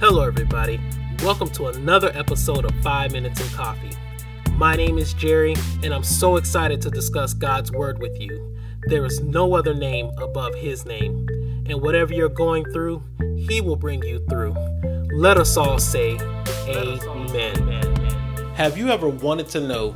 Hello, everybody. Welcome to another episode of Five Minutes in Coffee. My name is Jerry, and I'm so excited to discuss God's Word with you. There is no other name above His name, and whatever you're going through, He will bring you through. Let us all say, Amen. Have you ever wanted to know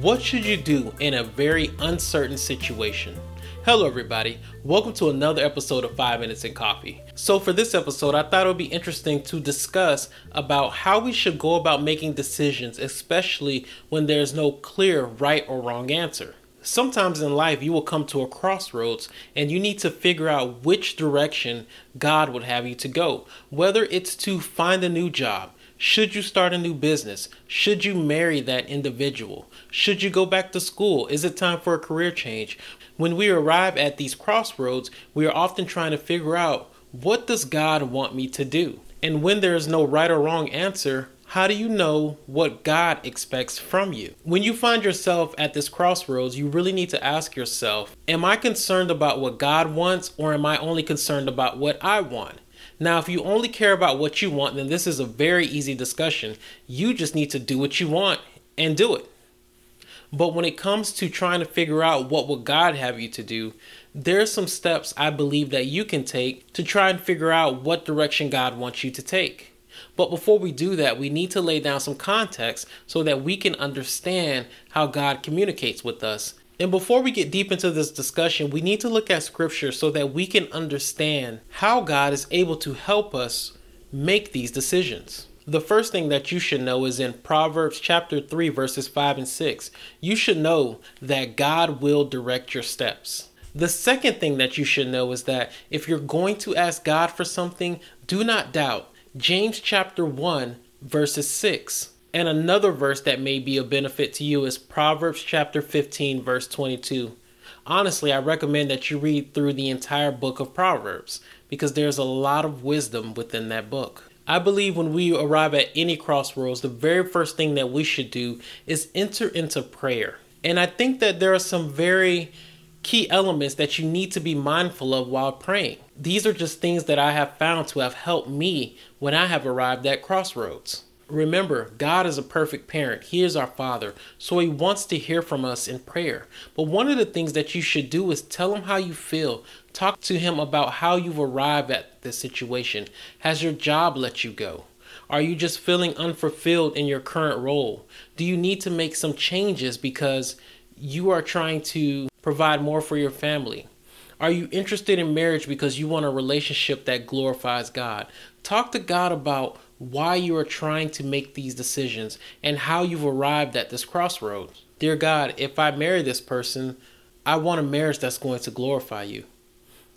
what should you do in a very uncertain situation? Hello, everybody. Welcome to another episode of Five Minutes in Coffee. So, for this episode, I thought it would be interesting to discuss about how we should go about making decisions, especially when there's no clear right or wrong answer. Sometimes in life, you will come to a crossroads and you need to figure out which direction God would have you to go. Whether it's to find a new job, should you start a new business? Should you marry that individual? Should you go back to school? Is it time for a career change? When we arrive at these crossroads, we are often trying to figure out what does God want me to do? And when there is no right or wrong answer, how do you know what God expects from you? When you find yourself at this crossroads, you really need to ask yourself Am I concerned about what God wants, or am I only concerned about what I want? Now, if you only care about what you want, then this is a very easy discussion. You just need to do what you want and do it. But when it comes to trying to figure out what would God have you to do, there's some steps I believe that you can take to try and figure out what direction God wants you to take. But before we do that, we need to lay down some context so that we can understand how God communicates with us and before we get deep into this discussion, we need to look at scripture so that we can understand how God is able to help us make these decisions. The first thing that you should know is in Proverbs chapter 3 verses 5 and 6. You should know that God will direct your steps. The second thing that you should know is that if you're going to ask God for something, do not doubt. James chapter 1 verses 6 and another verse that may be a benefit to you is Proverbs chapter 15, verse 22. Honestly, I recommend that you read through the entire book of Proverbs because there's a lot of wisdom within that book. I believe when we arrive at any crossroads, the very first thing that we should do is enter into prayer. And I think that there are some very key elements that you need to be mindful of while praying. These are just things that I have found to have helped me when I have arrived at crossroads. Remember, God is a perfect parent. He is our Father. So He wants to hear from us in prayer. But one of the things that you should do is tell Him how you feel. Talk to Him about how you've arrived at this situation. Has your job let you go? Are you just feeling unfulfilled in your current role? Do you need to make some changes because you are trying to provide more for your family? Are you interested in marriage because you want a relationship that glorifies God? Talk to God about why you are trying to make these decisions and how you've arrived at this crossroads. Dear God, if I marry this person, I want a marriage that's going to glorify you.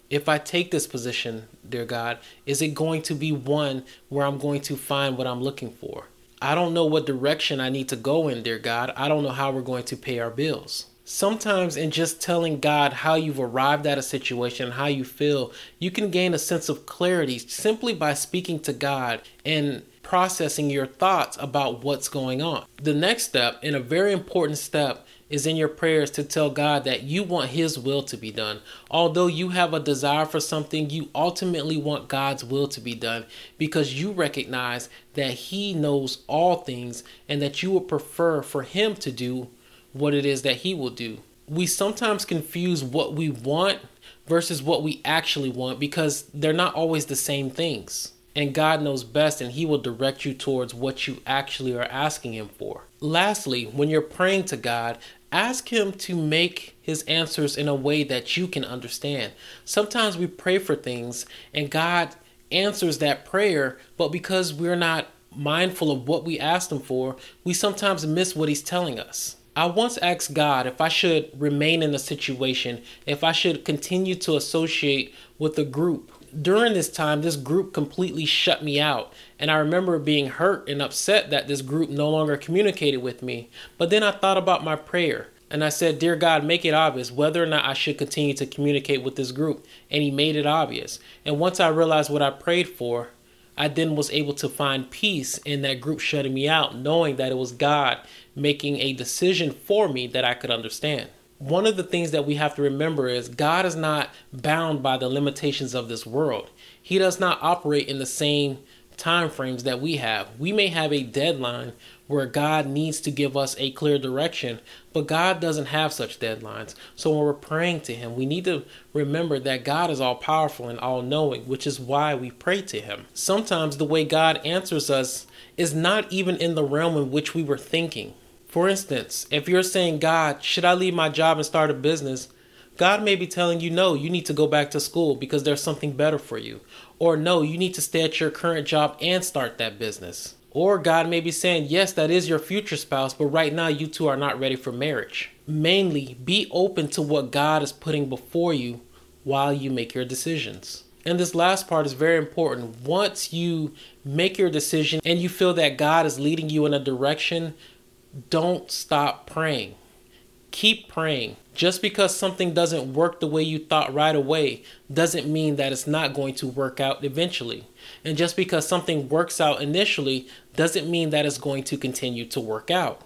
If I take this position, dear God, is it going to be one where I'm going to find what I'm looking for? I don't know what direction I need to go in, dear God. I don't know how we're going to pay our bills. Sometimes, in just telling God how you've arrived at a situation, how you feel, you can gain a sense of clarity simply by speaking to God and processing your thoughts about what's going on. The next step, and a very important step, is in your prayers to tell God that you want His will to be done. Although you have a desire for something, you ultimately want God's will to be done because you recognize that He knows all things and that you would prefer for Him to do what it is that He will do. We sometimes confuse what we want versus what we actually want because they're not always the same things. And God knows best, and He will direct you towards what you actually are asking Him for. Lastly, when you're praying to God, ask Him to make His answers in a way that you can understand. Sometimes we pray for things, and God answers that prayer, but because we're not mindful of what we asked Him for, we sometimes miss what He's telling us. I once asked God if I should remain in a situation, if I should continue to associate with a group. During this time, this group completely shut me out, and I remember being hurt and upset that this group no longer communicated with me. But then I thought about my prayer, and I said, Dear God, make it obvious whether or not I should continue to communicate with this group. And He made it obvious. And once I realized what I prayed for, I then was able to find peace in that group shutting me out, knowing that it was God making a decision for me that I could understand. One of the things that we have to remember is God is not bound by the limitations of this world. He does not operate in the same time frames that we have. We may have a deadline where God needs to give us a clear direction, but God doesn't have such deadlines. So when we're praying to Him, we need to remember that God is all powerful and all knowing, which is why we pray to Him. Sometimes the way God answers us is not even in the realm in which we were thinking. For instance, if you're saying, God, should I leave my job and start a business? God may be telling you, no, you need to go back to school because there's something better for you. Or no, you need to stay at your current job and start that business. Or God may be saying, yes, that is your future spouse, but right now you two are not ready for marriage. Mainly, be open to what God is putting before you while you make your decisions. And this last part is very important. Once you make your decision and you feel that God is leading you in a direction, don't stop praying. Keep praying. Just because something doesn't work the way you thought right away doesn't mean that it's not going to work out eventually. And just because something works out initially doesn't mean that it's going to continue to work out.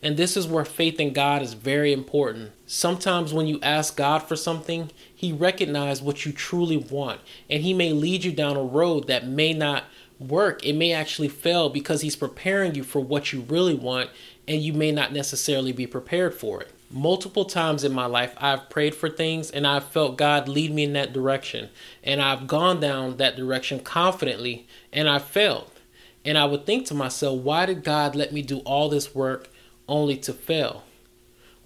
And this is where faith in God is very important. Sometimes when you ask God for something, He recognizes what you truly want, and He may lead you down a road that may not work. It may actually fail because He's preparing you for what you really want, and you may not necessarily be prepared for it. Multiple times in my life, I've prayed for things and I've felt God lead me in that direction. And I've gone down that direction confidently and I failed. And I would think to myself, why did God let me do all this work only to fail?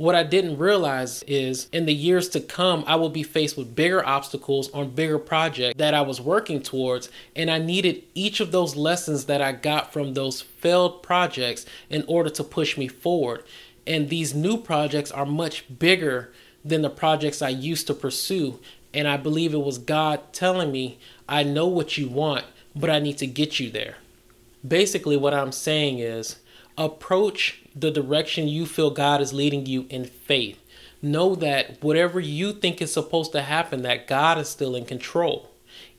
What I didn't realize is in the years to come, I will be faced with bigger obstacles on bigger projects that I was working towards. And I needed each of those lessons that I got from those failed projects in order to push me forward. And these new projects are much bigger than the projects I used to pursue. And I believe it was God telling me, I know what you want, but I need to get you there. Basically, what I'm saying is approach the direction you feel God is leading you in faith. Know that whatever you think is supposed to happen, that God is still in control.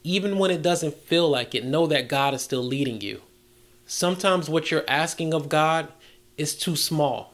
Even when it doesn't feel like it, know that God is still leading you. Sometimes what you're asking of God is too small,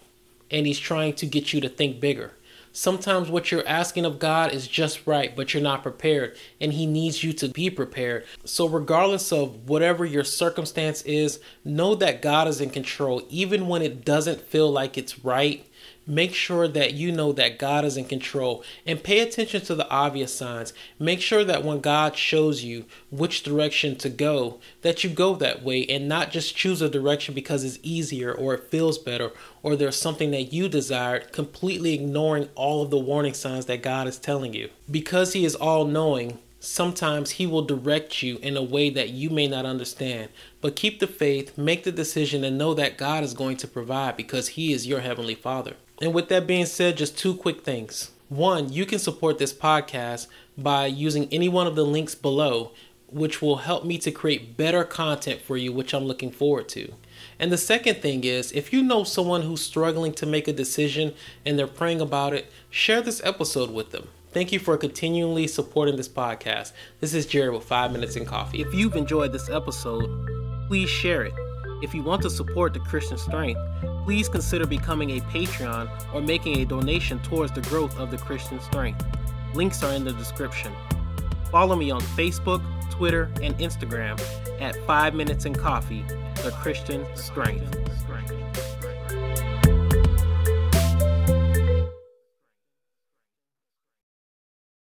and He's trying to get you to think bigger. Sometimes what you're asking of God is just right, but you're not prepared, and He needs you to be prepared. So, regardless of whatever your circumstance is, know that God is in control, even when it doesn't feel like it's right Make sure that you know that God is in control and pay attention to the obvious signs. Make sure that when God shows you which direction to go, that you go that way and not just choose a direction because it's easier or it feels better or there's something that you desired, completely ignoring all of the warning signs that God is telling you. Because He is all knowing, sometimes He will direct you in a way that you may not understand. But keep the faith, make the decision, and know that God is going to provide because He is your Heavenly Father. And with that being said, just two quick things. One, you can support this podcast by using any one of the links below, which will help me to create better content for you, which I'm looking forward to. And the second thing is, if you know someone who's struggling to make a decision and they're praying about it, share this episode with them. Thank you for continually supporting this podcast. This is Jared with 5 Minutes in Coffee. If you've enjoyed this episode, please share it. If you want to support the Christian Strength, please consider becoming a Patreon or making a donation towards the growth of the Christian Strength. Links are in the description. Follow me on Facebook, Twitter, and Instagram at 5 Minutes in Coffee, the Christian Strength.